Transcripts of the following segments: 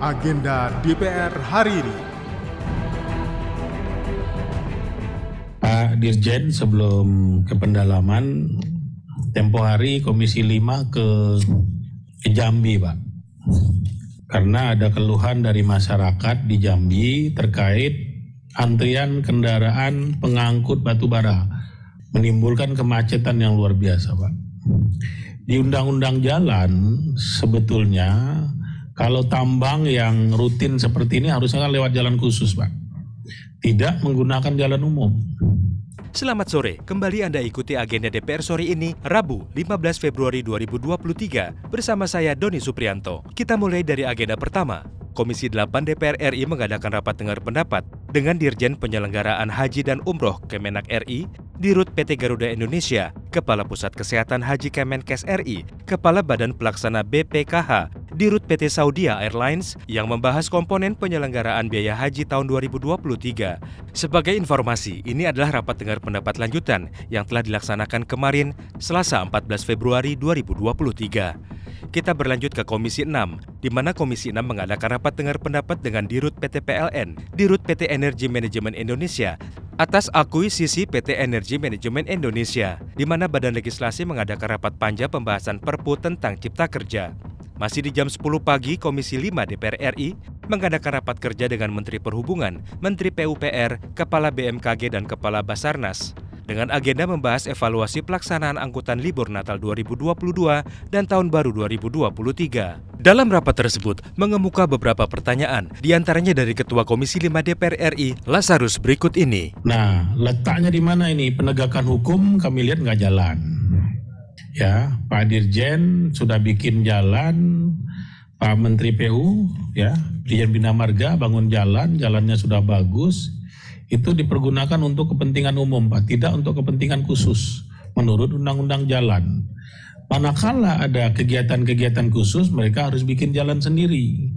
agenda DPR hari ini. Pak Dirjen sebelum ke pendalaman, tempo hari Komisi 5 ke, ke Jambi Pak. Karena ada keluhan dari masyarakat di Jambi terkait antrian kendaraan pengangkut batu bara menimbulkan kemacetan yang luar biasa Pak. Di Undang-Undang Jalan sebetulnya kalau tambang yang rutin seperti ini harusnya kan lewat jalan khusus Pak. Tidak menggunakan jalan umum. Selamat sore, kembali Anda ikuti agenda DPR sore ini, Rabu 15 Februari 2023, bersama saya Doni Suprianto. Kita mulai dari agenda pertama. Komisi 8 DPR RI mengadakan rapat dengar pendapat dengan Dirjen Penyelenggaraan Haji dan Umroh Kemenak RI, Dirut PT Garuda Indonesia, Kepala Pusat Kesehatan Haji Kemenkes RI, Kepala Badan Pelaksana BPKH, Dirut PT Saudia Airlines yang membahas komponen penyelenggaraan biaya haji tahun 2023. Sebagai informasi, ini adalah rapat dengar pendapat lanjutan yang telah dilaksanakan kemarin Selasa 14 Februari 2023. Kita berlanjut ke Komisi 6, di mana Komisi 6 mengadakan rapat dengar pendapat dengan Dirut PT PLN, Dirut PT Energi Manajemen Indonesia, atas akuisisi PT Energi Manajemen Indonesia, di mana Badan Legislasi mengadakan rapat panja pembahasan Perpu tentang Cipta Kerja. Masih di jam 10 pagi, Komisi 5 DPR RI mengadakan rapat kerja dengan Menteri Perhubungan, Menteri PUPR, Kepala BMKG, dan Kepala Basarnas dengan agenda membahas evaluasi pelaksanaan angkutan libur Natal 2022 dan Tahun Baru 2023. Dalam rapat tersebut, mengemuka beberapa pertanyaan, di antaranya dari Ketua Komisi 5 DPR RI, Lazarus berikut ini. Nah, letaknya di mana ini? Penegakan hukum kami lihat nggak jalan. Ya, Pak Dirjen sudah bikin jalan, Pak Menteri PU, ya, Dirjen Bina Marga bangun jalan, jalannya sudah bagus, itu dipergunakan untuk kepentingan umum, Pak, tidak untuk kepentingan khusus menurut Undang-Undang Jalan. Manakala ada kegiatan-kegiatan khusus, mereka harus bikin jalan sendiri.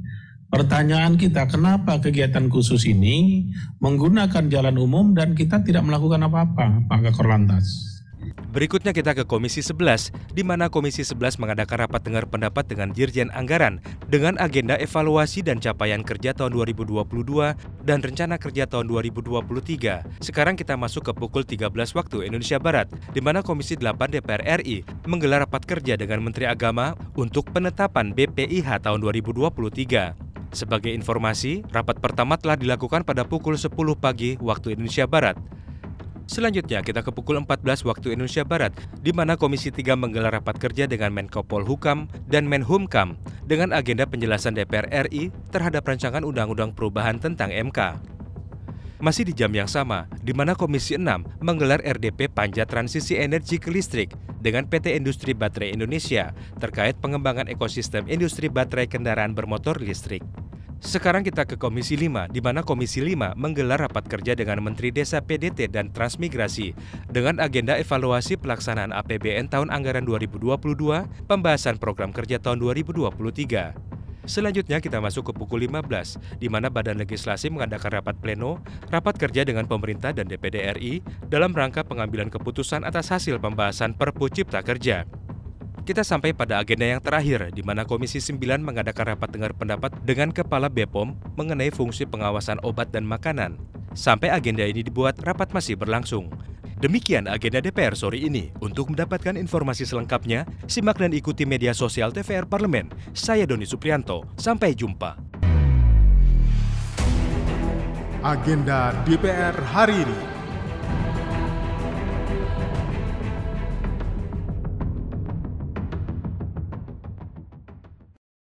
Pertanyaan kita, kenapa kegiatan khusus ini menggunakan jalan umum dan kita tidak melakukan apa-apa, Pak Kakor Lantas? Berikutnya kita ke Komisi 11, di mana Komisi 11 mengadakan rapat dengar pendapat dengan Dirjen Anggaran dengan agenda evaluasi dan capaian kerja tahun 2022 dan rencana kerja tahun 2023. Sekarang kita masuk ke pukul 13 waktu Indonesia Barat, di mana Komisi 8 DPR RI menggelar rapat kerja dengan Menteri Agama untuk penetapan BPIH tahun 2023. Sebagai informasi, rapat pertama telah dilakukan pada pukul 10 pagi waktu Indonesia Barat. Selanjutnya kita ke pukul 14 waktu Indonesia Barat, di mana Komisi 3 menggelar rapat kerja dengan Menko Polhukam dan Menhumkam dengan agenda penjelasan DPR RI terhadap rancangan Undang-Undang Perubahan tentang MK. Masih di jam yang sama, di mana Komisi 6 menggelar RDP Panja Transisi Energi ke Listrik dengan PT Industri Baterai Indonesia terkait pengembangan ekosistem industri baterai kendaraan bermotor listrik. Sekarang kita ke Komisi 5, di mana Komisi 5 menggelar rapat kerja dengan Menteri Desa PDT dan Transmigrasi dengan agenda evaluasi pelaksanaan APBN tahun anggaran 2022, pembahasan program kerja tahun 2023. Selanjutnya kita masuk ke pukul 15, di mana Badan Legislasi mengadakan rapat pleno, rapat kerja dengan pemerintah dan DPD RI dalam rangka pengambilan keputusan atas hasil pembahasan Perpu Cipta Kerja. Kita sampai pada agenda yang terakhir, di mana Komisi 9 mengadakan rapat dengar pendapat dengan Kepala BPOM mengenai fungsi pengawasan obat dan makanan. Sampai agenda ini dibuat, rapat masih berlangsung. Demikian agenda DPR sore ini. Untuk mendapatkan informasi selengkapnya, simak dan ikuti media sosial TVR Parlemen. Saya Doni Suprianto. Sampai jumpa. Agenda DPR hari ini.